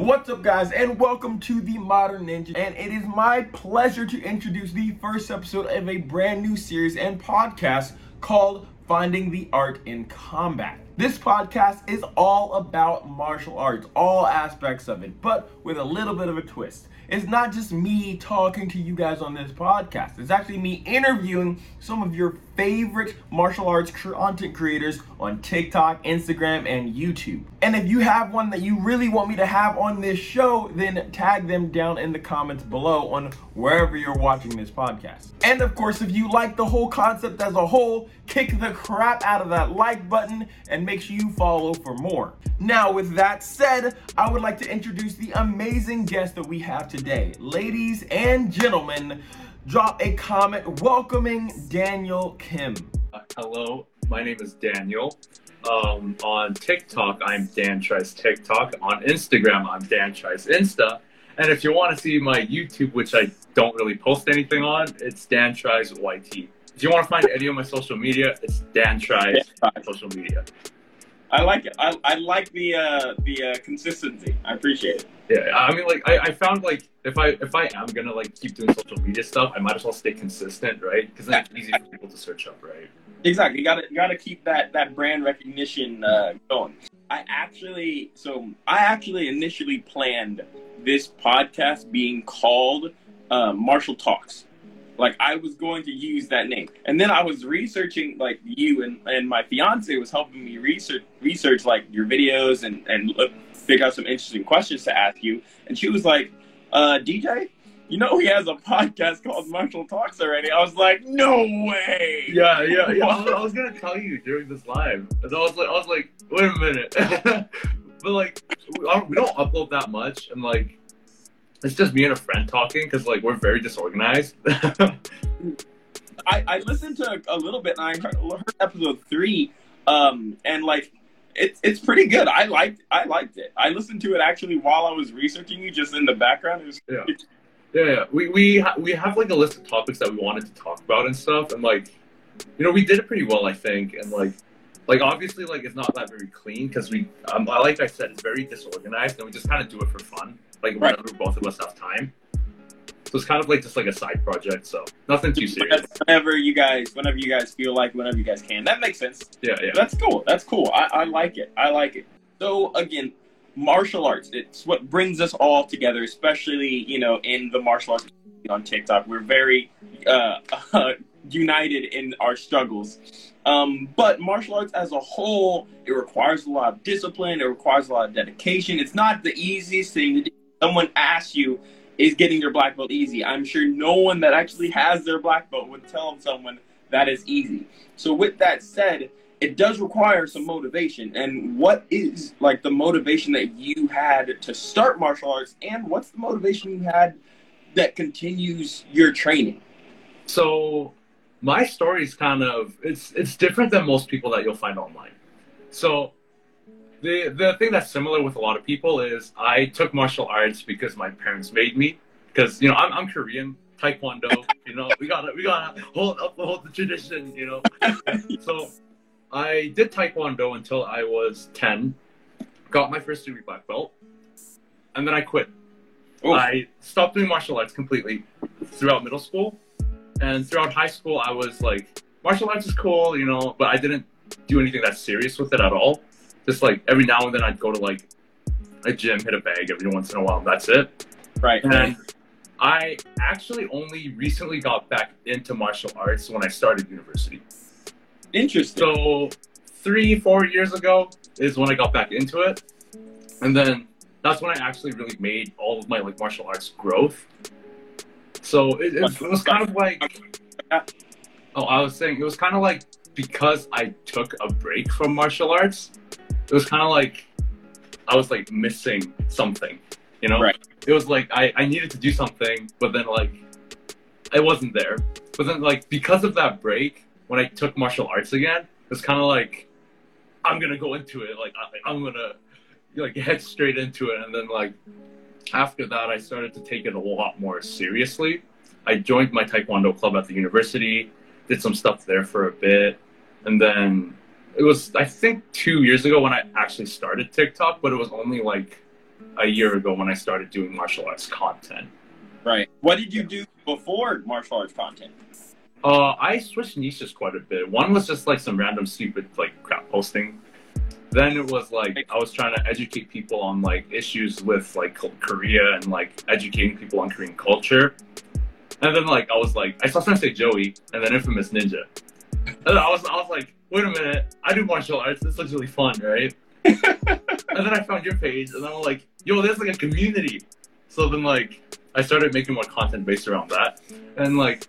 What's up, guys, and welcome to the Modern Ninja. And it is my pleasure to introduce the first episode of a brand new series and podcast called Finding the Art in Combat. This podcast is all about martial arts, all aspects of it, but with a little bit of a twist it's not just me talking to you guys on this podcast. It's actually me interviewing some of your favorite martial arts content creators on TikTok, Instagram, and YouTube. And if you have one that you really want me to have on this show, then tag them down in the comments below on wherever you're watching this podcast. And of course, if you like the whole concept as a whole, kick the crap out of that like button and make sure you follow for more. Now, with that said, I would like to introduce the amazing guest that we have today. Ladies and gentlemen, drop a comment welcoming Daniel Kim. Uh, hello, my name is Daniel. Um, on TikTok, I'm Dan Tries TikTok. On Instagram, I'm Dan Tries Insta. And if you want to see my YouTube, which I don't really post anything on, it's Dan Tries YT. If you want to find any of my social media, it's Dan Tries social media. I like it. I, I like the uh, the uh, consistency. I appreciate it. Yeah, I mean, like I, I found like if I if I am gonna like keep doing social media stuff, I might as well stay consistent, right? Because then it's easy for people to search up, right? Exactly. You gotta you gotta keep that that brand recognition uh, going. I actually so I actually initially planned this podcast being called uh, Martial Talks. Like I was going to use that name, and then I was researching like you and, and my fiance was helping me research research like your videos and and look, figure out some interesting questions to ask you. And she was like, uh, "DJ, you know he has a podcast called Martial Talks already." I was like, "No way!" Yeah, yeah, yeah. I was, I was gonna tell you during this live, and I was like, I was like, wait a minute, but like we don't upload that much, and like it's just me and a friend talking because like we're very disorganized. I, I listened to a little bit and I heard, heard episode three, um, and like it's it's pretty good. I liked I liked it. I listened to it actually while I was researching you, just in the background. Was, yeah. yeah, yeah. We we ha- we have like a list of topics that we wanted to talk about and stuff, and like you know we did it pretty well, I think, and like like obviously like it's not that very clean because we um, like I said it's very disorganized and we just kind of do it for fun like right. whenever both of us have time. So it's kind of like just like a side project. So nothing too serious. Whenever you guys, whenever you guys feel like, whenever you guys can, that makes sense. Yeah, yeah. That's cool. That's cool. I, I like it. I like it. So again, martial arts. It's what brings us all together, especially you know in the martial arts on TikTok. We're very uh, uh, united in our struggles. Um, but martial arts as a whole, it requires a lot of discipline. It requires a lot of dedication. It's not the easiest thing to do someone asks you, is getting your black belt easy? I'm sure no one that actually has their black belt would tell someone that is easy. So with that said, it does require some motivation. And what is like the motivation that you had to start martial arts and what's the motivation you had that continues your training? So my story is kind of it's it's different than most people that you'll find online. So the the thing that's similar with a lot of people is I took martial arts because my parents made me. Because you know I'm, I'm Korean, Taekwondo. You know we gotta we gotta hold uphold the tradition. You know, so I did Taekwondo until I was ten. Got my first degree black belt, and then I quit. I stopped doing martial arts completely throughout middle school, and throughout high school I was like martial arts is cool, you know, but I didn't do anything that serious with it at all just like every now and then I'd go to like a gym, hit a bag every once in a while, that's it. Right. And I actually only recently got back into martial arts when I started university. Interesting. So three, four years ago is when I got back into it, and then that's when I actually really made all of my like martial arts growth. So it, it, it was kind of like, oh, I was saying it was kind of like because I took a break from martial arts, it was kind of like I was like missing something, you know? Right. It was like I, I needed to do something, but then like I wasn't there. But then like because of that break, when I took martial arts again, it was kind of like I'm gonna go into it. Like I, I'm gonna like head straight into it, and then like after that, I started to take it a lot more seriously. I joined my taekwondo club at the university, did some stuff there for a bit, and then it was I think two years ago when I actually started TikTok, but it was only like a year ago when I started doing martial arts content. Right. What did you do before martial arts content? Uh, I switched niches quite a bit. One was just like some random stupid like crap posting. Then it was like I was trying to educate people on like issues with like Korea and like educating people on Korean culture. And then like I was like I saw Sensei Joey and then Infamous Ninja. And I was I was like, wait a minute, I do martial arts. This looks really fun, right? and then I found your page and I'm like, yo, there's like a community. So then like I started making more content based around that. And like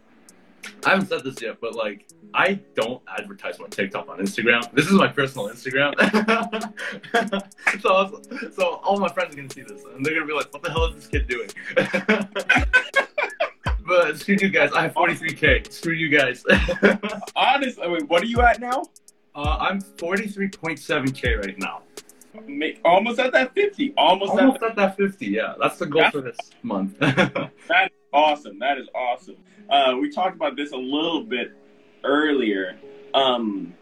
I haven't said this yet, but like I don't advertise my TikTok on Instagram. This is my personal Instagram. so so all my friends are gonna see this and they're gonna be like, "What the hell is this kid doing?" but screw you guys. I have 43k. Screw you guys. Honestly, wait, what are you at now? Uh, I'm 43.7k right now. Make almost at that 50. Almost, Almost at at that 50. Yeah, that's the goal for this month. that is awesome. That is awesome. Uh, we talked about this a little bit earlier. Um,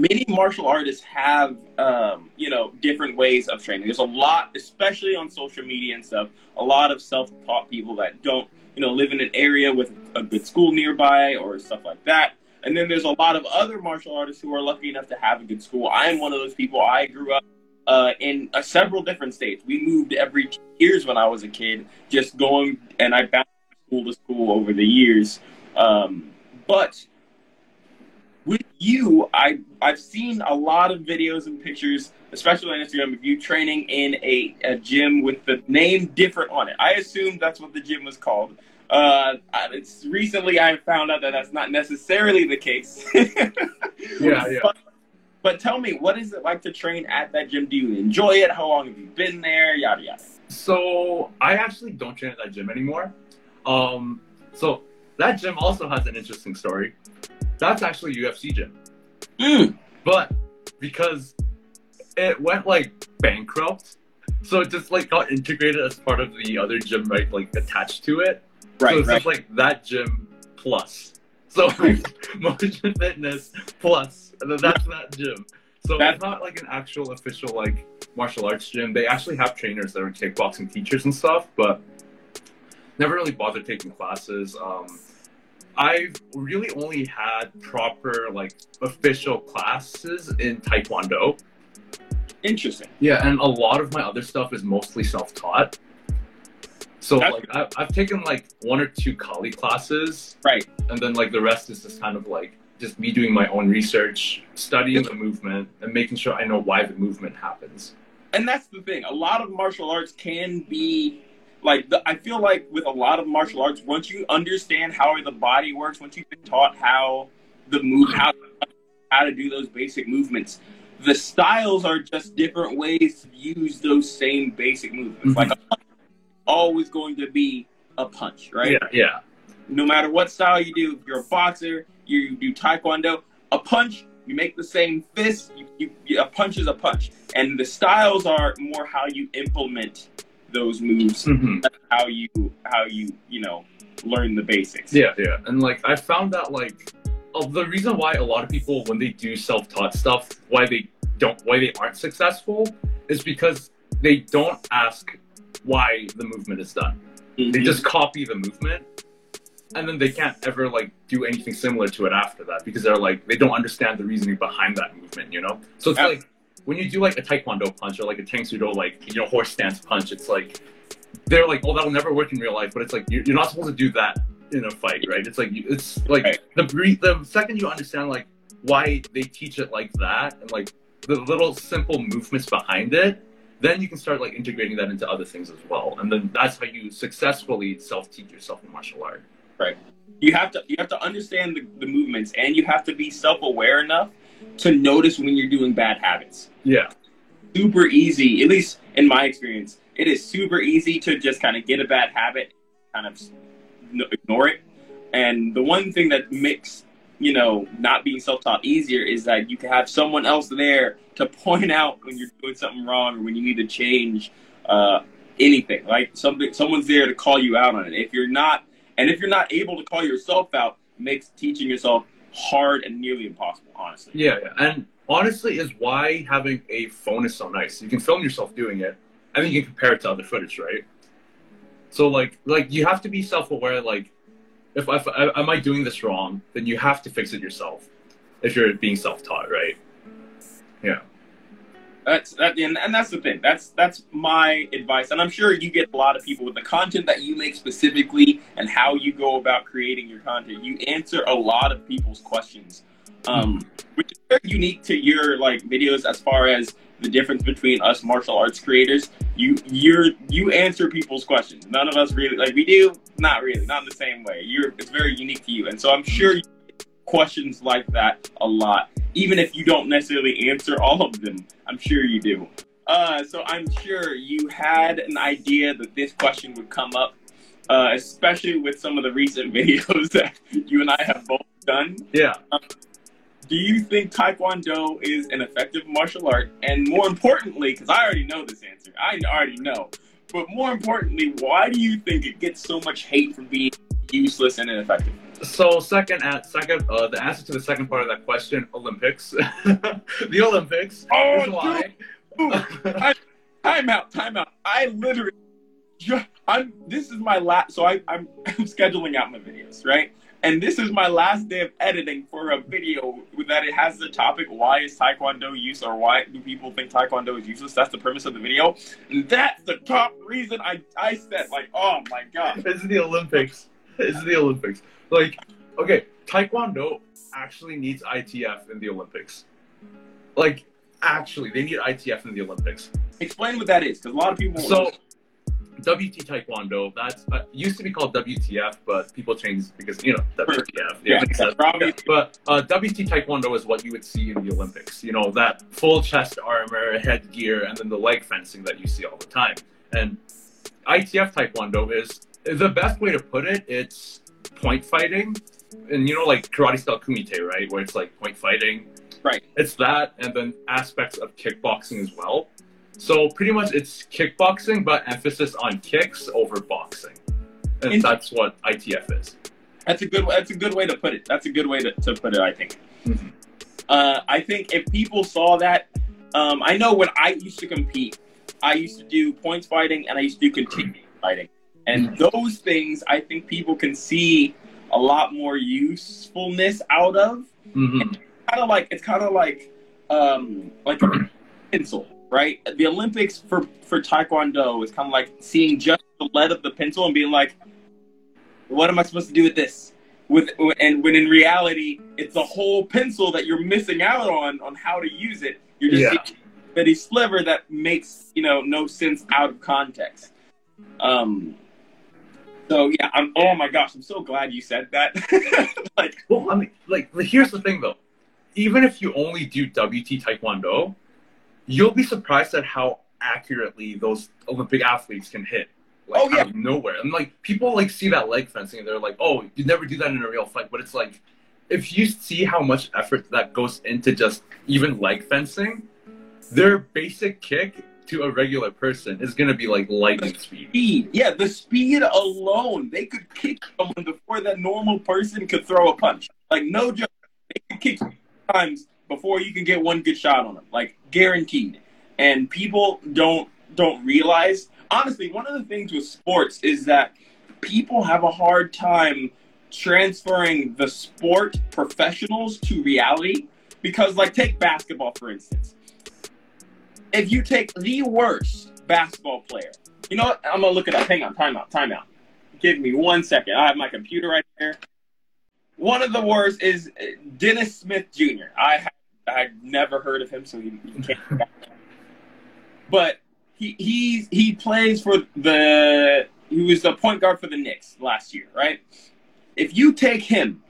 many martial artists have, um, you know, different ways of training. There's a lot, especially on social media and stuff, a lot of self-taught people that don't, you know, live in an area with a good school nearby or stuff like that. And then there's a lot of other martial artists who are lucky enough to have a good school. I am one of those people. I grew up uh, in uh, several different states. We moved every two years when I was a kid, just going, and I bounced school to school over the years. Um, but with you, I I've seen a lot of videos and pictures, especially on Instagram, of you training in a, a gym with the name different on it. I assumed that's what the gym was called. Uh, it's recently I found out that that's not necessarily the case. yeah, yeah. But, but tell me, what is it like to train at that gym? Do you enjoy it? How long have you been there? Yada yada. So I actually don't train at that gym anymore. Um, so that gym also has an interesting story. That's actually UFC gym, Mm. but because it went like bankrupt, so it just like got integrated as part of the other gym, right? Like attached to it. so it's right. just like that gym plus. So like motion fitness plus, and then that's that gym. So That- it's not like an actual official like martial arts gym. They actually have trainers that are kickboxing teachers and stuff, but never really bothered taking classes. Um, I've really only had proper like official classes in Taekwondo. Interesting. Yeah, and a lot of my other stuff is mostly self-taught. So That's- like I've, I've taken like one or two Kali classes, Right. and then like the rest is just kind of like just me doing my own research, studying the movement, and making sure I know why the movement happens. and that's the thing. A lot of martial arts can be like the, I feel like with a lot of martial arts, once you understand how the body works, once you've been taught how the move how how to do those basic movements, the styles are just different ways to use those same basic movements. Mhm. Like a punch is always going to be a punch, right? Yeah, yeah, no matter what style you do, if you're a boxer, you do taekwondo, a punch, you make the same fist, you, you- a punch is a punch. And the styles are more how you implement those moves, Mhm. how you, how you, you know, learn the basics. yeah, yeah. And like I found that like the reason why a lot of people when they do self-taught stuff, why they don't, why they aren't successful, is because they don't ask why the movement is done. they Mhm. just copy the movement and then they can't ever like do anything similar to it after that because they're like they don't understand the reasoning behind that movement you know so it's Yeah. like when you do like a taekwondo punch or like a Tang Soo Do like you know horse stance punch it's like they're like oh that'll never work in real life but it's like you're, you're not supposed to do that in a fight right it's like you, it's like Right. the the second you understand like why they teach it like that and like the little simple movements behind it then you can start like integrating that into other things as well and then that's how you successfully self-teach yourself in martial art Right. you have to, you have to understand the, the movements and you have to be self-aware enough to notice when you're doing bad habits. yeah super easy, at least in my experience, it is super easy to just kind of get a bad habit, kind of ignore it. And the one thing that makes, you know, not being self taught easier is that you can have someone else there to point out when you're doing something wrong or when you need to change uh, anything. Like something, someone's there to call you out on it. If you're not, and if you're not able to call yourself out, makes teaching yourself hard and nearly impossible, honestly. yeah, yeah. and honestly is why having a phone is so nice. You can film yourself doing it, and you can compare it to other footage, right? So like like you have to be self aware. Like if, if I, am I doing this wrong, then you have to fix it yourself. If you're being self taught, right? Yeah. That's that, and, and that's the thing. That's that's my advice, and I'm sure you get a lot of people with the content that you make specifically and how you go about creating your content. You answer a lot of people's questions, um, which is very unique to your like videos as far as the difference between us martial arts creators. You you're you answer people's questions. None of us really like we do. Not really. Not in the same way. You're it's very unique to you, and so I'm sure you get questions like that a lot even if you don't necessarily answer all of them. I'm sure you do. Uh, so I'm sure you had an idea that this question would come up, uh, especially with some of the recent videos that you and I have both done. Yeah. Um, do you think Taekwondo is an effective martial art? And more importantly, because I already know this answer, I already know. But more importantly, why do you think it gets so much hate from being useless and ineffective? So second, at second, uh, the answer to the second part of that question, Olympics, the Olympics oh, why. Dude, time out, time out. I literally, I'm. This is my last. So I, I'm, I'm scheduling out my videos, right? And this is my last day of editing for a video that it has the topic "Why is Taekwondo useless?" or "Why do people think Taekwondo is useless?" That's the premise of the video, and that's the top reason I I said like, "Oh my god!" It's the Olympics. It's the Olympics. Like, okay, Taekwondo actually needs ITF in the Olympics. Like, actually, they need ITF in the Olympics. Explain what that is, because a lot of people. So, WT Taekwondo, that's uh, used to be called WTF, but people changed because you know WTF. Yeah, yeah but uh, WT Taekwondo is what you would see in the Olympics. You know that full chest armor, headgear, and then the leg fencing that you see all the time. And ITF Taekwondo is the best way to put it. It's point fighting, and you know, like karate style kumite, right? Where it's like point fighting. Right. It's that, and then aspects of kickboxing as well. So pretty much, it's kickboxing, but emphasis on kicks over boxing, and that's what ITF is. That's a good. That's a good way to put it. That's a good way to, to put it. I think. Mm-hmm. Uh, I think if people saw that, um, I know when I used to compete, I used to do points fighting and I used to do continuing fighting. And those things, I think people can see a lot more usefulness out of. Mm-hmm. Kind of like it's kind of like um, like a pencil, right? The Olympics for for Taekwondo is kind of like seeing just the lead of the pencil and being like, "What am I supposed to do with this?" With and when in reality, it's a whole pencil that you're missing out on on how to use it. You're just yeah. a sliver that makes you know no sense out of context. Um, so yeah, I'm. Oh my gosh, I'm so glad you said that. like, well, I mean, like, here's the thing though. Even if you only do WT Taekwondo, you'll be surprised at how accurately those Olympic athletes can hit. Like, oh yeah, out of nowhere. And like people like see that leg fencing and they're like, oh, you never do that in a real fight. But it's like, if you see how much effort that goes into just even leg fencing, their basic kick to a regular person is going to be like lightning speed. Speed, yeah, the speed alone, they could kick someone before that normal person could throw a punch. Like no joke, they could kick times before you can get one good shot on them, like guaranteed. And people don't don't realize. Honestly, one of the things with sports is that people have a hard time transferring the sport professionals to reality because like take basketball for instance if you take the worst basketball player, you know what? I'm gonna look it up. Hang on, timeout, timeout. Give me one second. I have my computer right there. One of the worst is uh, Dennis Smith Jr. I I never heard of him, so he, he can't. but he he he plays for the he was the point guard for the Knicks last year, right? If you take him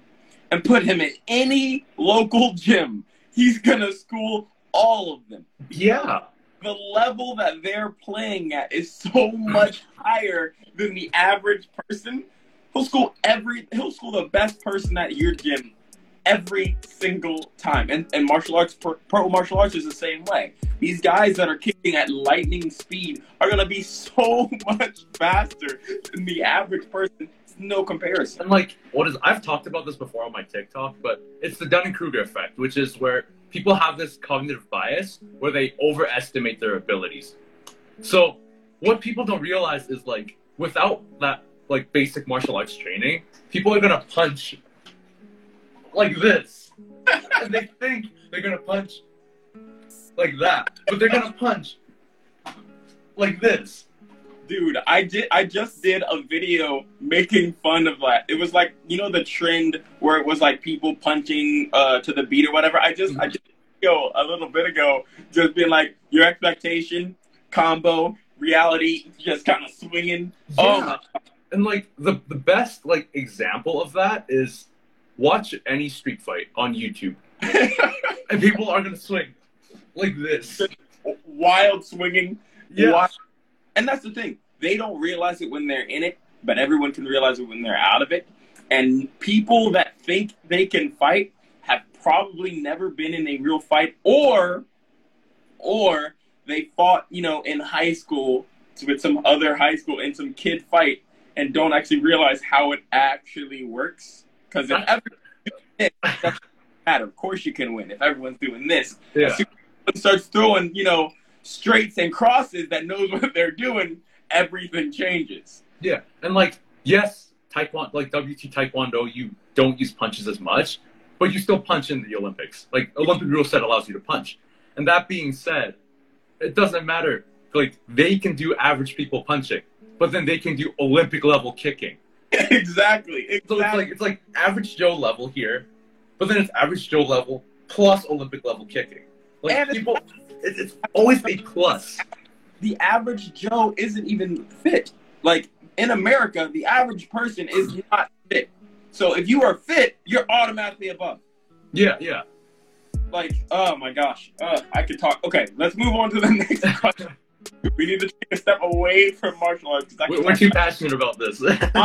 and put him in any local gym, he's gonna school all of them. Yeah. The level that they're playing at is so much higher than the average person. He'll school every he'll school the best person at your gym every single time. And and martial arts pro, pro martial arts is the same way. These guys that are kicking at lightning speed are gonna be so much faster than the average person. It's no comparison. And like what is I've talked about this before on my TikTok, but it's the Dunning Kruger effect, which is where people have this cognitive bias where they overestimate their abilities. So what people don't realize is like without that like basic martial arts training, people are gonna punch like this. and they think they're gonna punch like that. But they're gonna punch like this. Dude, I did. I just did a video making fun of that. It was like you know the trend where it was like people punching uh, to the beat or whatever. I just I just go a little bit ago, just being like your expectation, combo, reality, just kind of swinging. Oh, Yeah. my- And like the the best like example of that is watch any street fight on YouTube. And people are gonna swing like this. wild swinging. Yeah. Wild- And that's the thing. They don't realize it when they're in it, but everyone can realize it when they're out of it. And people that think they can fight have probably never been in a real fight or or they fought, you know, in high school with some other high school in some kid fight and don't actually realize how it actually works. Because if uh-huh. everyone's doing this. Of course you can win if everyone's doing this Yeah. as soon as someone starts throwing, you know, straights and crosses that knows what they're doing, everything changes. Yeah. And like, yes, Taekwondo like WT Taekwondo, you don't use punches as much, but you still punch in the Olympics. Like Olympic rule set allows you to punch. And that being said, it doesn't matter. Like they can do average people punching, but then they can do Olympic level kicking. exactly. Exactly. So it's like it's like average Joe level here, but then it's average Joe level plus Olympic level kicking. Like And it's- people, it's, it's always a plus. the average Joe isn't even fit. Like in America, the average person is not fit. So if you are fit, you're automatically above. Yeah, yeah. Like, oh my gosh, uh, I could talk. Okay, let's move on to the next question. we need to take a step away from martial arts. We're, we're too passionate about this.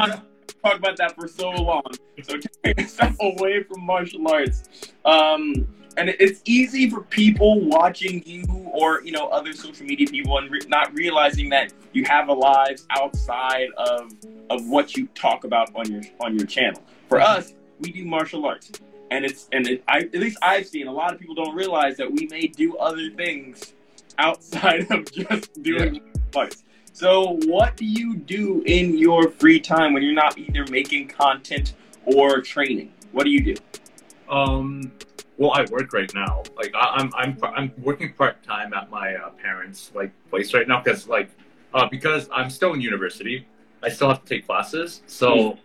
talk about that for so long. So take a step away from martial arts. Um, and it's easy for people watching you or you know other social media people and re- not realizing that you have a lives outside of of what you talk about on your on your channel. For us, we do martial arts, and it's and it, I, at least I've seen a lot of people don't realize that we may do other things outside of just doing martial arts. So, what do you do in your free time when you're not either making content or training? What do you do? Um, well, I work right now. Like I, I'm, I'm, I'm working part time at my uh, parents' like place right now because like, uh, because I'm still in university, I still have to take classes. So,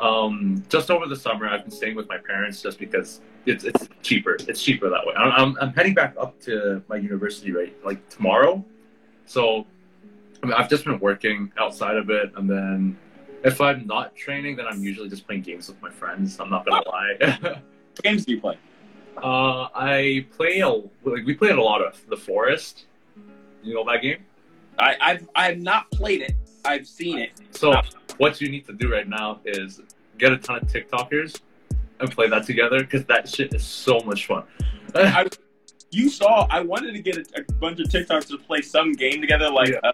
um, just over the summer, I've been staying with my parents just because it's it's cheaper. It's cheaper that way. I'm, I'm, I'm heading back up to my university right like tomorrow. So, I mean, I've just been working outside of it, and then if I'm not training, then I'm usually just playing games with my friends. I'm not gonna lie. What games do you play? Uh, I play a like we played a lot of The Forest. You know that game? I, I've I've not played it. I've seen it. So what you need to do right now is get a ton of TikTokers and play that together because that shit is so much fun. I, you saw. I wanted to get a, a bunch of TikToks to play some game together, like Yeah. uh,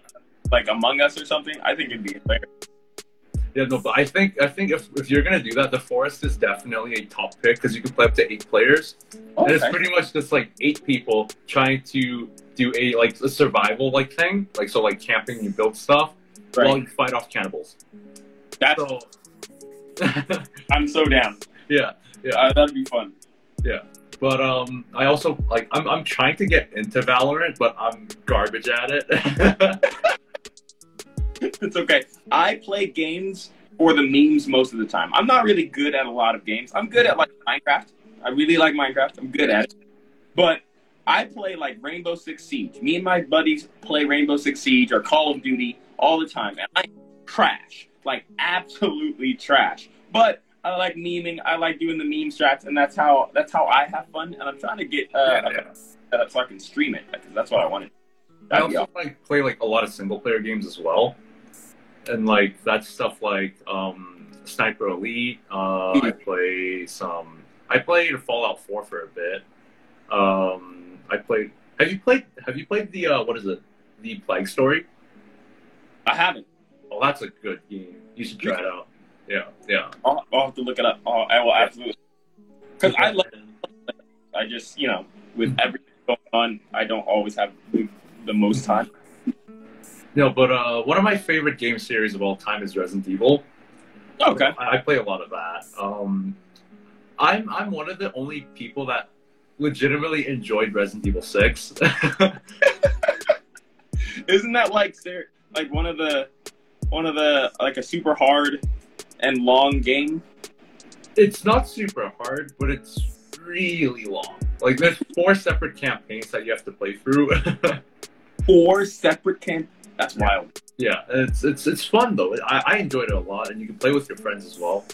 like Among Us or something. I think it'd be hilarious. Yeah, no, but I think I think if, if you're gonna do that, The Forest is definitely a top pick because you can play up to eight players, and it's pretty much just like eight people trying to do a like a survival like thing, like so like camping, you build stuff Right. while you fight off cannibals. That's So. I'm so down. yeah, Uh, that'd be fun. Yeah, but um, I also like I'm I'm trying to get into Valorant, but I'm garbage at it. it's okay. I play games for the memes most of the time. I'm not really good at a lot of games. I'm good at like Minecraft. I really like Minecraft. I'm good at it. But I play like Rainbow Six Siege. Me and my buddies play Rainbow Six Siege or Call of Duty all the time, and I trash, like absolutely trash. But I like memeing. I like doing the meme strats, and that's how that's how I have fun. And I'm trying to get uh, Yeah, yeah. set so I can stream it because that's what I wanted. I That'd also like play like a lot of single player games as well, and like that's stuff like um, Sniper Elite. Uh, I play some. I played Fallout Four for a bit. Um, I played. Have you played? Have you played the uh, what is it? The Plague Story. I haven't. Oh, that's a good game. You should try it out. Yeah, yeah. I'll, I'll have to look it up. Oh, I will absolutely. Because I love. I just, you know, with everything going on, I don't always have the, the most time. No, but uh, one of my favorite game series of all time is Resident Evil. Okay. I, I play a lot of that. Um, I'm I'm one of the only people that legitimately enjoyed Resident Evil Six. Isn't that like like one of the one of the like a super hard and long game? it's not super hard, but it's really long. Like there's four separate campaigns that you have to play through. Four separate camp. That's wild. yeah, it's it's it's fun though. I, I enjoyed it a lot, and you can play with your friends as well.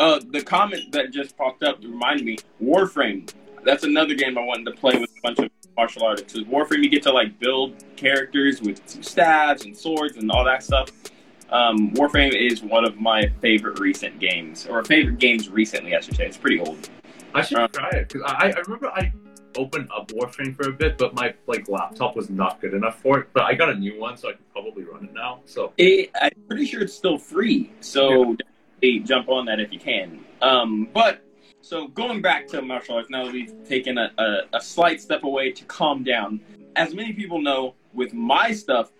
Uh, the comment that just popped up reminded me Warframe. That's another game I wanted to play with a bunch of martial artists. With Warframe, you get to like build characters with stabs and swords and all that stuff. Um, Warframe is one of my favorite recent games, or favorite games recently, I should say. It's pretty old. I should Uh, try it because I, I remember I opened up Warframe for a bit, but my like laptop was not good enough for it. But I got a new one, so I can probably run it now. So It, I'm pretty sure it's still free, so definitely jump on that if you can. Um, but so going back to martial arts, now that we've taken a, a, a slight step away to calm down, as many people know, with my stuff,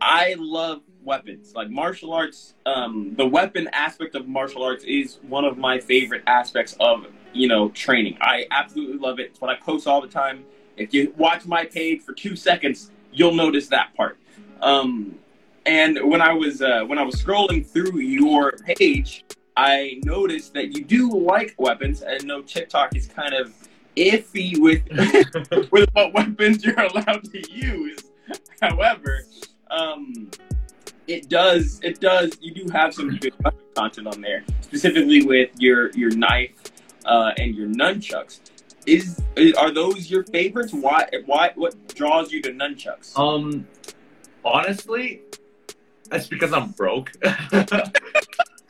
I love weapons. Like martial arts, um, the weapon aspect of martial arts is one of my favorite aspects of you know training. I absolutely love it. It's what I post all the time. If you watch my page for two seconds, you'll notice that part. Um, and when I was uh, when I was scrolling through your page, I noticed that you do like weapons, and no TikTok is kind of iffy with with what weapons you're allowed to use. However, um, it does it does you do have some good content on there, specifically with your your knife uh, and your nunchucks. Is, is are those your favorites? Why why what draws you to nunchucks? um, honestly, that's because I'm broke.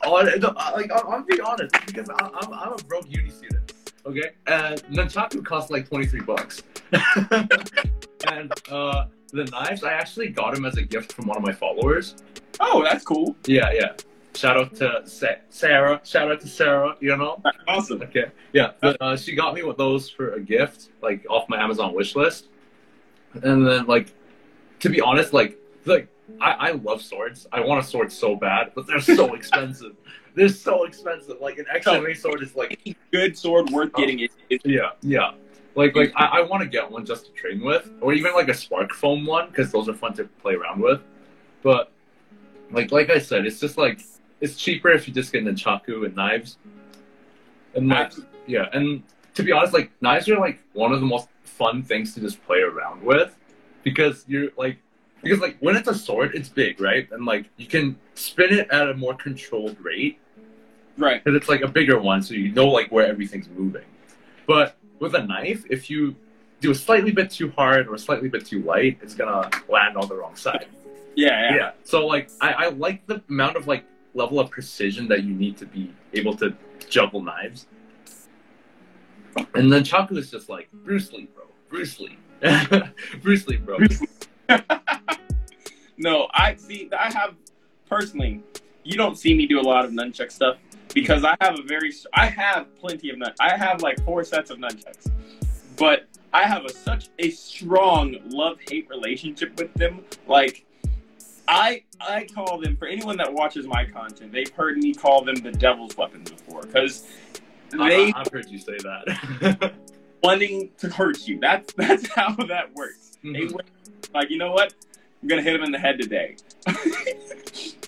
No, like I'm, I'm being honest because I, I'm I'm a broke uni student. Okay, and nunchaku costs like twenty three bucks, and uh, the knives I actually got them as a gift from one of my followers. Oh, that's cool. Yeah, yeah. Shout out to Sa- Sarah. Shout out to Sarah. You know. Awesome. Okay. Yeah. Uh, she got me with those for a gift, like off my Amazon wish list. And then, like, to be honest, like, like I, I love swords. I want a sword so bad, but they're so expensive. They're so expensive. Like an XMA sword is like, Good sword worth getting is, is yeah, yeah. Like, like I, I want to get one just to train with, or even like a spark foam one because those are fun to play around with. But like, like I said, it's just like it's cheaper if you just get nunchaku and knives. And like, yeah, and to be honest, like knives are like one of the most fun things to just play around with because you're like because like when it's a sword, it's big, right? And like you can spin it at a more controlled rate right. because it's like a bigger one, so you know like where everything's moving. But with a knife, if you do a slightly bit too hard or a slightly bit too light, it's gonna land on the wrong side. Yeah, yeah. Yeah. So like I, I like the amount of like level of precision that you need to be able to juggle knives. And then Chaku is just like Bruce Lee, bro. Bruce Lee. Bruce Lee, bro. No, I see. I have personally. You don't see me do a lot of nunchuck stuff because I have a very. I have plenty of nun. I have like four sets of nunchucks, but I have a, such a strong love hate relationship with them. Like, I I call them for anyone that watches my content. They've heard me call them the devil's weapon before because they I, I've heard you say that. wanting to hurt you. That's that's how that works. They Mhm. went, like, you know what? I'm gonna hit him in the head today.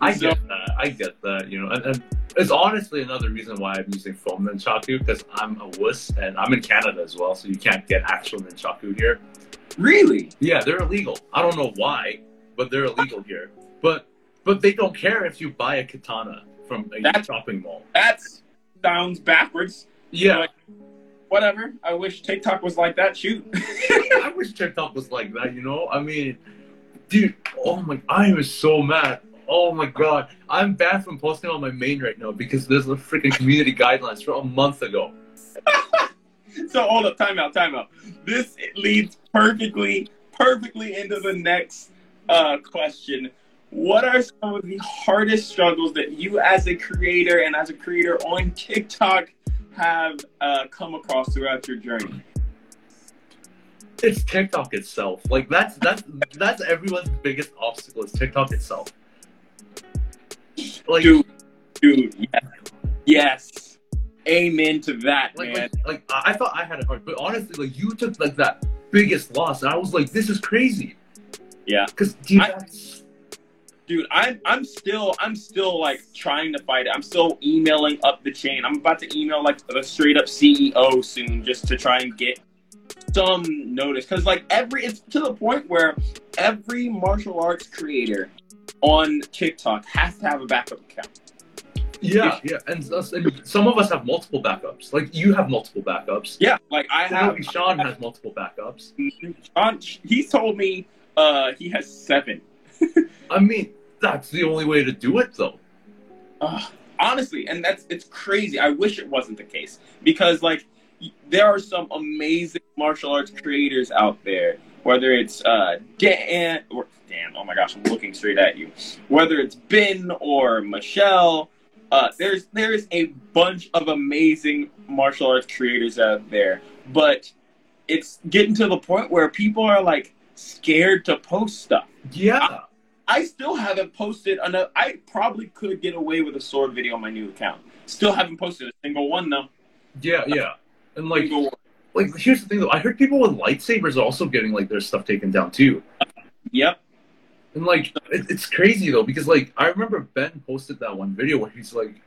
I So- get that. I get that. You know, and, and it's honestly another reason why I'm using foam nunchaku because I'm a wuss and I'm in Canada as well, so you can't get actual nunchaku here. Really? Yeah, they're illegal. I don't know why, but they're illegal here. But but they don't care if you buy a katana from a That's- shopping mall. That sounds backwards. Yeah, Like, Whatever. I wish TikTok was like that. Shoot. I wish TikTok was like that. You know, I mean, dude. Oh my, I am so mad. Oh my god, I'm banned from posting on my main right now because there's a freaking community guidelines from a month ago. so hold up, time out, time out. This leads perfectly, perfectly into the next uh, question. What are some of the hardest struggles that you, as a creator and as a creator on TikTok, have uh, come across throughout your journey? It's TikTok itself. Like that's that's that's everyone's biggest obstacle is TikTok itself. Like, Dude, dude, yes, yes. Amen to that, like, man. like, like I thought I had it hard, but honestly, like you took like that biggest loss, and I was like, this is crazy. Yeah. Because dude, I, dude, I'm i'm still i'm still like trying to fight it i'm still emailing up the chain i'm about to email like the straight up ceo soon just to try and get some notice because like every it's to the point where every martial arts creator on tiktok has to have a backup account yeah, yeah, and, and some of us have multiple backups. Like you have multiple backups. yeah like i I have Sean has multiple backups. Mm-hmm. Sean, he's told me uh he has seven I mean, that's the only way to do it, though. Ugh, honestly, and that's it's crazy. I wish it wasn't the case because like there are some amazing martial arts creators out there. Whether it's uh Dan or Dan, oh my gosh, I'm looking straight at you. Whether it's Ben or Michelle, uh, there's there's a bunch of amazing martial arts creators out there, but it's getting to the point where people are like scared to post stuff. Yeah, I still haven't posted another. I probably could get away with a sword video on my new account. Still haven't posted a single one though. yeah, yeah. And like, like here's the thing though. I heard people with lightsabers also getting like their stuff taken down too. Yep. And like, it, it's crazy though because like I remember Ben posted that one video where he's like,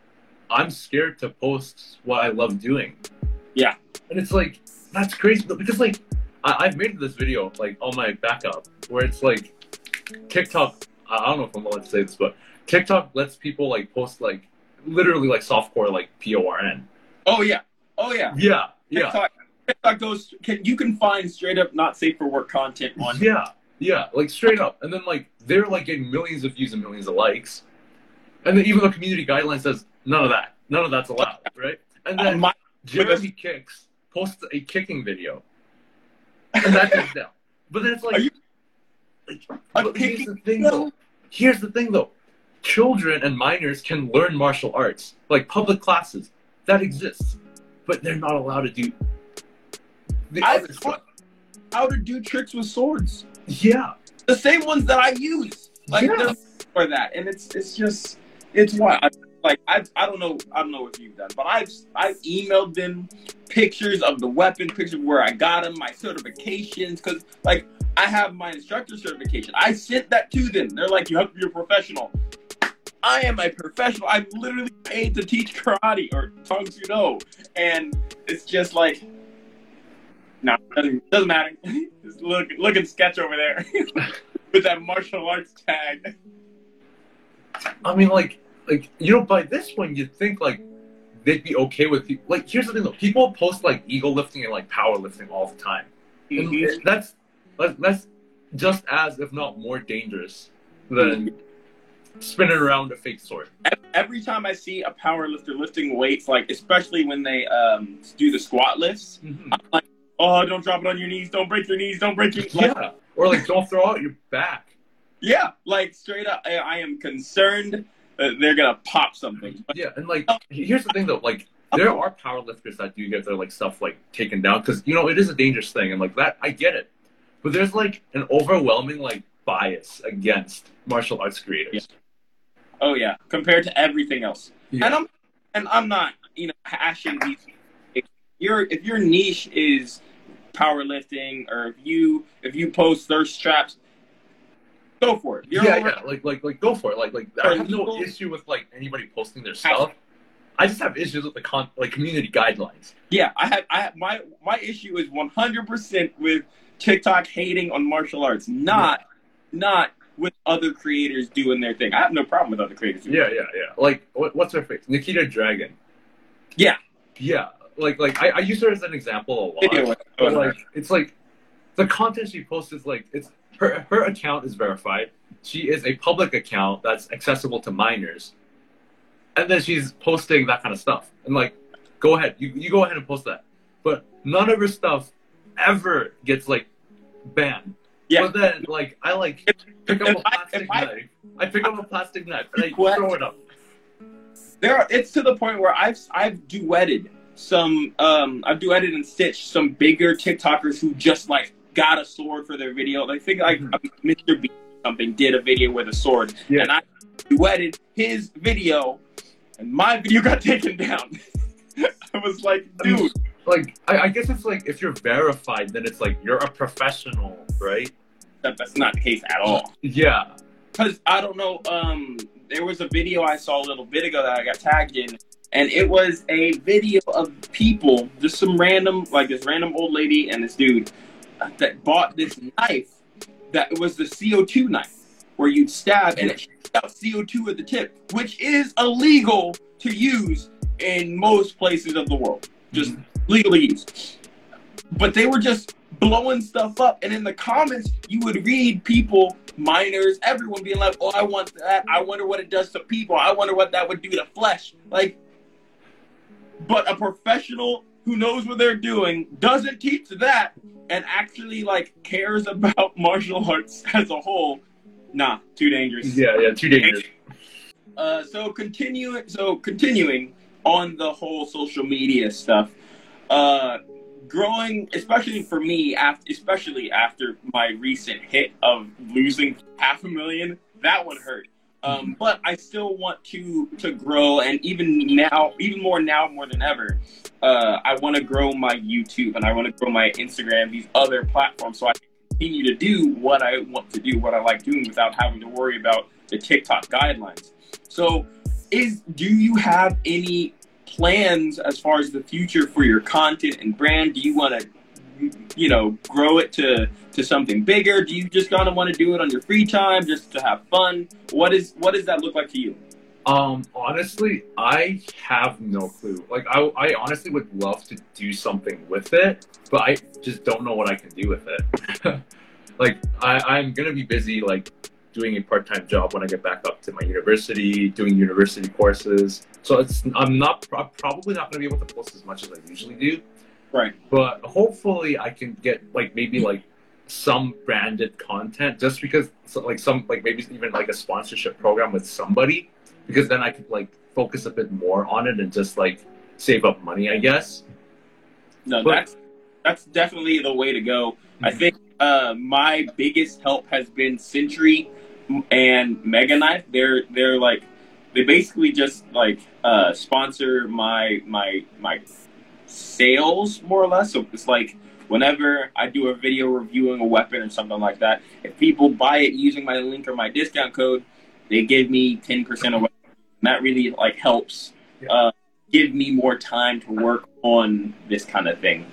"I'm scared to post what I love doing." Yeah. And it's like that's crazy though because like I, I've made this video like on my backup where it's like TikTok. I I don't know if I'm allowed to say this, but TikTok lets people like post like literally like softcore like P O R N. Oh yeah. Oh yeah. Yeah, yeah, TikTok, goes. Can you can find straight up not safe for work content on. yeah, yeah, like straight up. And then like they're like getting millions of views and millions of likes, and then even the community guideline says none of that, none of that's allowed, right? And Uh, then my- Jeremy Kicks posts a kicking video, and that goes down. But then it's like, you- like but here's the thing though. Here's the thing though. Children and minors can learn martial arts, like public classes. That exists, but they're not allowed to do the I've other stuff. how to do tricks with swords. Yeah, The same ones that I use. Like Yeah. for that, and it's it's just it's why I, like I I don't know I don't know what you've done, but I've I've emailed them pictures of the weapon, pictures where I got them, my certifications, because like I have my instructor certification. I sent that to them. They're like, you have to be a professional. I am a professional. I'm literally paid to teach karate or Tang Soo Do, and it's just like. No, doesn't doesn't matter. Just look look at sketch over there with that martial arts tag. I mean, like, like you know, by this point, you'd think like they'd be okay with pe- like. Here's the thing, though: people post like ego lifting and like powerlifting all the time, and Mhm. it- that's that's that's just as, if not more, dangerous than spinning around a fake sword. Every time I see a power lifter lifting weights, like especially when they um, do the squat lifts, like oh, don't drop it on your knees, don't break your knees, don't break your like, Yeah, or like don't throw out your back. yeah, like straight up, I, I am concerned that Uh, they're gonna pop something. Yeah, and like here's the thing though, like there are powerlifters that do get their like stuff like taken down because you know it is a dangerous thing, and like that I get it, but there's like an overwhelming like bias against martial arts creators. Oh yeah, compared to everything else. Yeah. And I'm and I'm not, you know, hashing these. If your if your niche is powerlifting, or if you if you post thirst traps, go for it. You're yeah, over- yeah, like like like go for it. Like like I have no issue with like anybody posting their stuff. I just have issues with the con like community guidelines. yeah. I have I have my my issue is 100 percent with TikTok hating on martial arts, not not with other creators doing their thing. I have no problem with other creators. Doing Yeah, yeah, yeah. Like what, what's her face? Nikita Dragon. Yeah. Yeah. Like like I, I use her as an example a lot. Like it's like the content she posts is like it's her her account is verified. She is a public account that's accessible to minors. And then she's posting that kind of stuff. And like, go ahead. You you go ahead and post that. But none of her stuff ever gets like banned. Yeah. But then like I like pick up a I- plastic I- knife. I pick up a plastic knife and I What? throw it up. there are, it's to the point where I've I've duetted some um I've duetted and stitched some bigger TikTokers who just like got a sword for their video. I think like Mhm. Mr. B something did a video with a sword, Yeah. and I duetted his video, and my video got taken down. I was like, dude, Like, I, I guess it's like if you're verified, then it's like you're a professional, right? that, that's not the case at all. Yeah. Because I don't know, um, there was a video I saw a little bit ago that I got tagged in, and it was a video of people, just some random, like this random old lady and this dude that bought this knife that was the CO2 knife where you'd stab and it shoots out CO2 at the tip, which is illegal to use in most places of the world. Just mm-hmm. legally used. But they were just blowing stuff up, and in the comments, you would read people, minors, everyone being like, "Oh, I want that. I wonder what it does to people. I wonder what that would do to flesh." Like, but a professional who knows what they're doing doesn't teach that, and actually like cares about martial arts as a whole. Nah, too dangerous. Yeah, yeah, too dangerous. Uh, so continuing, so continuing on the whole social media stuff, uh, growing, especially for me, after, especially after my recent hit of losing half a million, that one hurt. Um, but I still want to to grow, and even now, even more now, more than ever, uh, I want to grow my YouTube and I want to grow my Instagram, these other platforms, so I can continue to do what I want to do, what I like doing, without having to worry about the TikTok guidelines. So, is do you have any plans as far as the future for your content and brand? Do you want to, you know, grow it to to something bigger? Do you just kind of want to do it on your free time, just to have fun? What is what does that look like to you? Um, honestly, I have no clue. Like, I, I honestly would love to do something with it, but I just don't know what I can do with it. like, I, I'm gonna be busy, like, doing a part-time job when I get back up to my university, doing university courses. So it's, I'm not, I'm probably not gonna be able to post as much as I usually do. Right. But hopefully, I can get like maybe like some branded content, just because, so, like, some like maybe even like a sponsorship program with somebody because then I could like focus a bit more on it and just like save up money, I guess. No, But- that's that's definitely the way to go. I Mhm. think uh, my biggest help has been Century and Mega Knife. They're they're like they basically just like uh, sponsor my my my sales more or less. So it's like whenever I do a video reviewing a weapon or something like that, if people buy it using my link or my discount code, they give me ten percent of. That really like helps uh, give me more time to work on this kind of thing.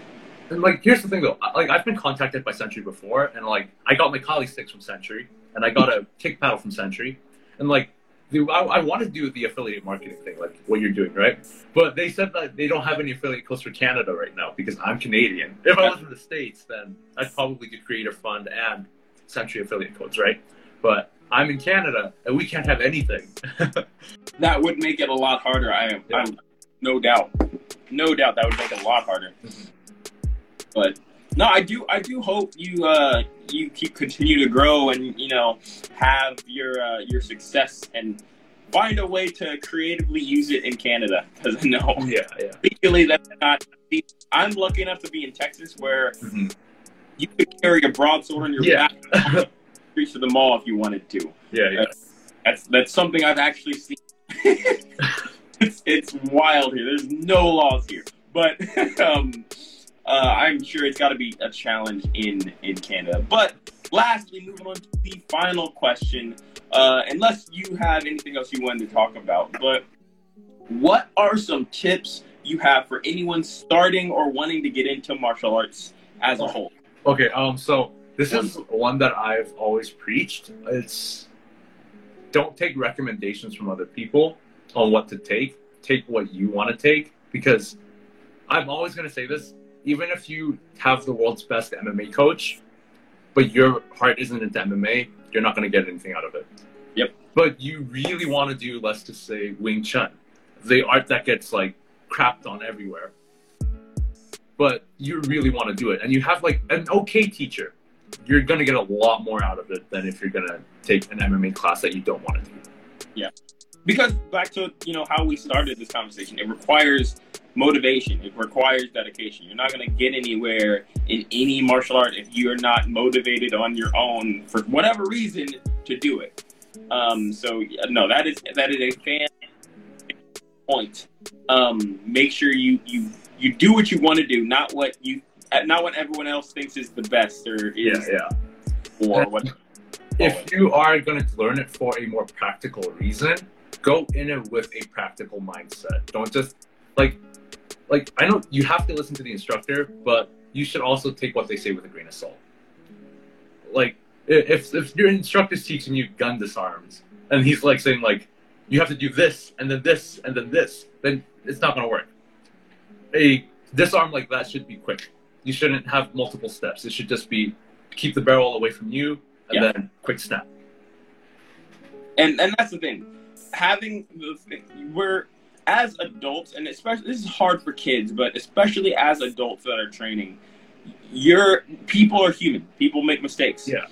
And like, here's the thing though, like I've been contacted by Century before, and like I got my Kali sticks from Century, and I got a kick paddle from Century, and like. The, I, I want to do the affiliate marketing thing, like what you're doing, right? But they said that they don't have any affiliate codes for Canada right now because I'm Canadian. If I was in the States, then I'd probably do Creator Fund and Century affiliate codes, right? But I'm in Canada, and we can't have anything. That would make it a lot harder. I am, Yeah. I'm no doubt, no doubt that would make it a lot harder. Mhm. But no, I do, I do hope you, uh, you keep continue to grow and you know have your uh, your success and find a way to creatively use it in Canada because no, yeah, yeah. legally that's not. I'm lucky enough to be in Texas where Mhm. you could carry a broadsword on your Yeah. back, reach to the mall if you wanted to. Yeah, yeah. That's that's something I've actually seen. it's it's wild here. There's no laws here, but um, uh, I'm sure it's got to be a challenge in in Canada. But lastly, moving on to the final question. Uh, unless you have anything else you wanted to talk about, but what are some tips you have for anyone starting or wanting to get into martial arts as a whole? Okay, um, so this is one that I've always preached. It's don't take recommendations from other people on what to take. Take what you want to take because I'm always going to say this. Even if you have the world's best MMA coach, but your heart isn't into MMA, you're not going to get anything out of it. Yep. But you really want to do, let's just say, Wing Chun, the art that gets like crapped on everywhere but you really want to do it and you have like an okay teacher you're going to get a lot more out of it than if you're going to take an mma class that you don't want to do Yeah. because back to you know how we started this conversation, it requires motivation. It requires dedication. You're not going to get anywhere in any martial art if you're not motivated on your own for whatever reason to do it. Um, so no, that is that is a fan point. Um, make sure you you you do what you want to do, not what you not what everyone else thinks is the best or is Yeah, yeah. or what. If you are going to learn it for a more practical reason, go in it with a practical mindset. Don't just like like I know you have to listen to the instructor, but you should also take what they say with a grain of salt. Like if if your instructor's teaching you gun disarms and he's like saying like you have to do this and then this and then this, then it's not going to work. A disarm like that should be quick. You shouldn't have multiple steps. It should just be keep the barrel away from you and Yeah. then quick snap. and and that's the thing having the thing we're as adults and especially this is hard for kids but especially as adults that are training you're people are human people make mistakes Yeah.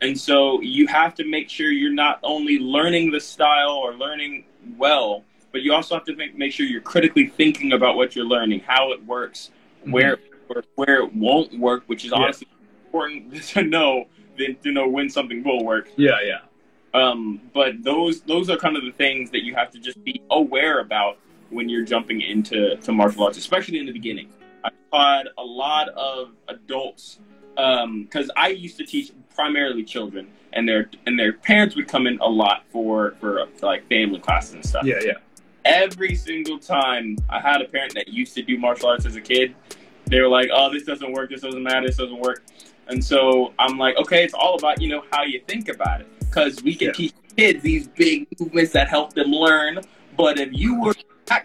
and so you have to make sure you're not only learning the style or learning well but you also have to make, make sure you're critically thinking about what you're learning how it works where where, where it won't work which is Mm-hmm. Yeah. honestly important to know than to know when something will work Yeah, yeah. Um, but those those are kind of the things that you have to just be aware about when you're jumping into to martial arts, especially in the beginning. I've had a lot of adults because I used to teach primarily children, and their and their parents would come in a lot for for, for like family classes and stuff. Yeah, yeah. Every single time I had a parent that used to do martial arts as a kid, they were like, "Oh, this doesn't work. This doesn't matter. This doesn't work." And so I'm like, "Okay, it's all about you know how you think about it." Because we can Yeah. teach kids these big movements that help them learn, but if you were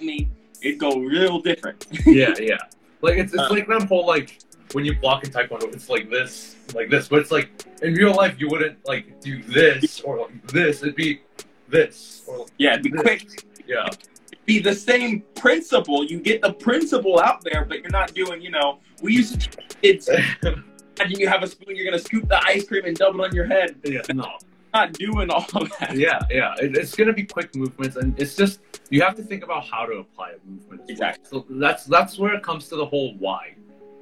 me, it'd go real different. yeah, yeah. Like it's, it's Uh. like that whole like when you block in taekwondo, it's like this, like this. But it's like in real life, you wouldn't like do this or like this. It'd be this or yeah, it'd be quick. yeah, Be the same principle. You get the principle out there, but you're not doing. You know, we used to teach kids. Imagine you have a spoon, you're gonna scoop the ice cream and dump it on your head. yeah. No, Not doing all of that. yeah, yeah. It, it's gonna be quick movements, and it's just you have to think about how to apply a movement. Exactly. So that's that's where it comes to the whole why,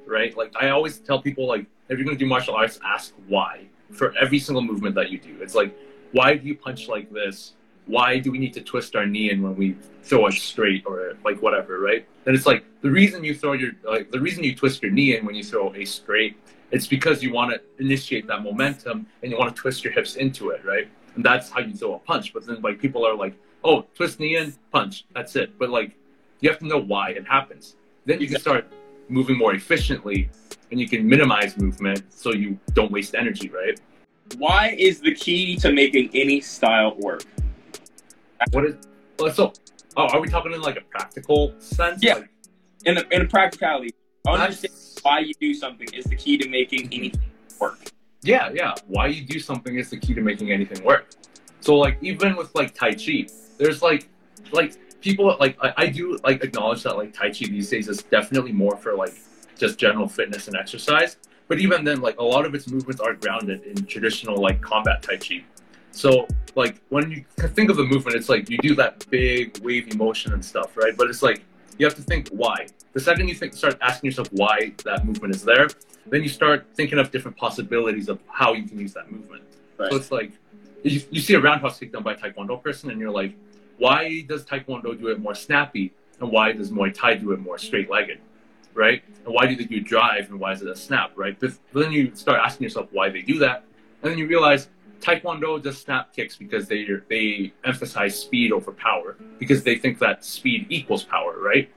right? Like I always tell people, like if you're gonna do martial arts, ask why for every single movement that you do. It's like why do you punch like this? Why do we need to twist our knee in when we throw it straight or like whatever, right? And it's like the reason you throw your like the reason you twist your knee in when you throw a straight, it's because you want to initiate that momentum and you want to twist your hips into it, right? And that's how you throw a punch. But then like people are like, oh, twist knee in, punch, that's it. But like you have to know why it happens. Then you can start moving more efficiently and you can minimize movement so you don't waste energy, right? Why is the key to making any style work? What is oh, so? Oh, are we talking in like a practical sense? Yeah. Like, In a, in a practicality, understand why you do something is the key to making anything work. yeah, yeah. Why you do something is the key to making anything work. So like even with like Tai Chi, there's like like people like I, I do like acknowledge that like Tai Chi these days is definitely more for like just general fitness and exercise. But even then, like a lot of its movements are grounded in traditional like combat Tai Chi. So like when you think of the movement, it's like you do that big wavy motion and stuff, right? But it's like you have to think why. The second you think start asking yourself why that movement is there, then you start thinking of different possibilities of how you can use that movement. Right. So it's like you, you see a roundhouse kick done by a taekwondo person, and you're like, why does taekwondo do it more snappy, and why does Muay Thai do it more straight-legged, right? And why do they do drive, and why is it a snap, right? But, but then you start asking yourself why they do that, and then you realize taekwondo does snap kicks because they they emphasize speed over power because they think that speed equals power, right?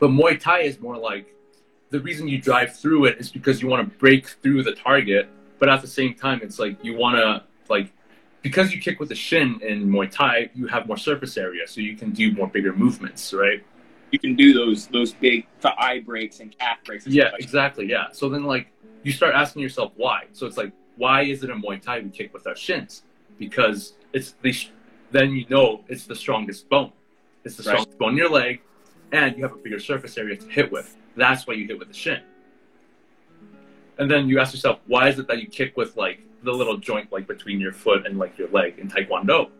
But Muay Thai is more like the reason you drive through it is because you want to break through the target, but at the same time, it's like you want to like because you kick with the shin in Muay Thai, you have more surface area, so you can do more bigger movements, right? You can do those those big eye breaks and calf breaks. And Yeah, stuff like exactly. Yeah. So then, like, you start asking yourself why. So it's like, why is it in Muay Thai we kick with our shins? Because it's the then you know it's the strongest bone. It's the Right. strongest bone in your leg, and you have a bigger surface area to hit with. That's why you hit with the shin. And then you ask yourself, why is it that you kick with like the little joint like between your foot and like your leg in Taekwondo?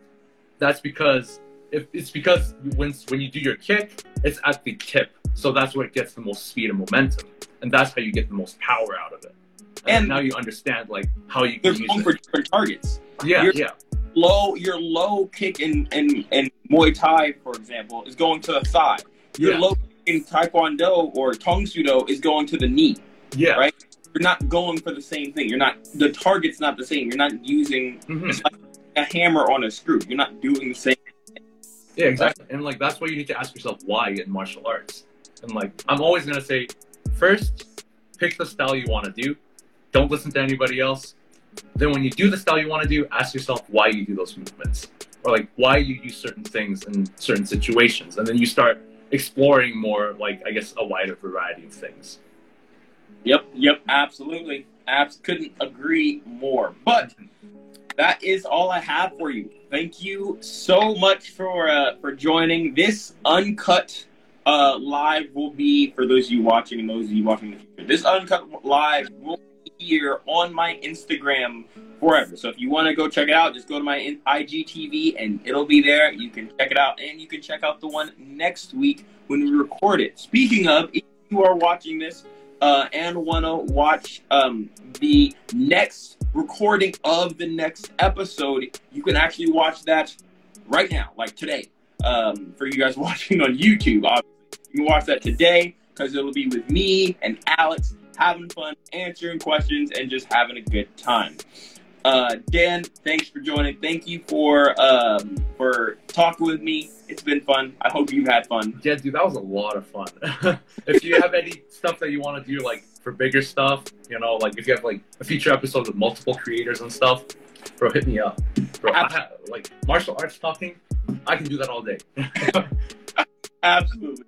That's because if it's because when when you do your kick, it's at the tip, so that's where it gets the most speed and momentum, and that's how you get the most power out of it. And, now you understand like how you They're can use going it. for different targets. yeah, you're- yeah, Low, your low kick in, in, in Muay Thai, for example, is going to the thigh. Your Yeah. low kick in Taekwondo or Tang Soo Do is going to the knee. yeah. Right. You're not going for the same thing. You're not the target's not the same. You're not using Mhm. it's like a hammer on a screw. You're not doing the same. Yeah, exactly. And like that's why you need to ask yourself why in martial arts. And like I'm always gonna say, first, pick the style you want to do. Don't listen to anybody else. Then when you do the style you want to do, ask yourself why you do those movements, or like why you use certain things in certain situations, and then you start exploring more, like I guess, a wider variety of things. Yep, yep, absolutely. Abs couldn't agree more. But that is all I have for you. Thank you so much for uh, for joining. This uncut uh, live will be for those of you watching and those of you watching in the future. This uncut live will here on my Instagram forever. So if you want to go check it out, just go to my IGTV and it'll be there. You can check it out, and you can check out the one next week when we record it. Speaking of, if you are watching this uh, and want to watch um, the next recording of the next episode, you can actually watch that right now, like today. Um, for you guys watching on YouTube, obviously. you can watch that today because it'll be with me and Alex having fun, answering questions, and just having a good time. Uh, Dan, thanks for joining. Thank you for um, for talking with me. It's been fun. I hope you've had fun. Yeah, dude, that was a lot of fun. if you have any stuff that you want to do, like for bigger stuff, you know, like if you have like a future episode with multiple creators and stuff, bro, hit me up. Bro, I have, like martial arts talking, I can do that all day. Absolutely.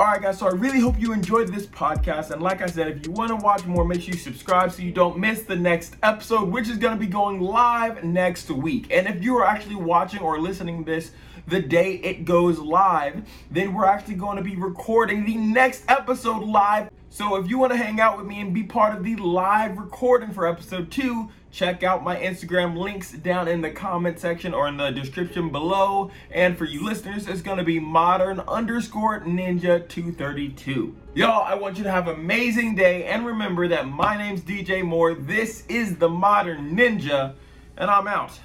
Alright, guys, so I really hope you enjoyed this podcast. And like I said, if you want to watch more, make sure you subscribe so you don't miss the next episode, which is going to be going live next week. And if you are actually watching or listening this the day it goes live, then we're actually going to be recording the next episode live. So if you want to hang out with me and be part of the live recording for episode two, check out my Instagram links down in the comment section or in the description below. And for you listeners, it's gonna be modern underscore ninja 232. Y'all, I want you to have an amazing day and remember that my name's DJ Moore. This is the modern ninja, and I'm out.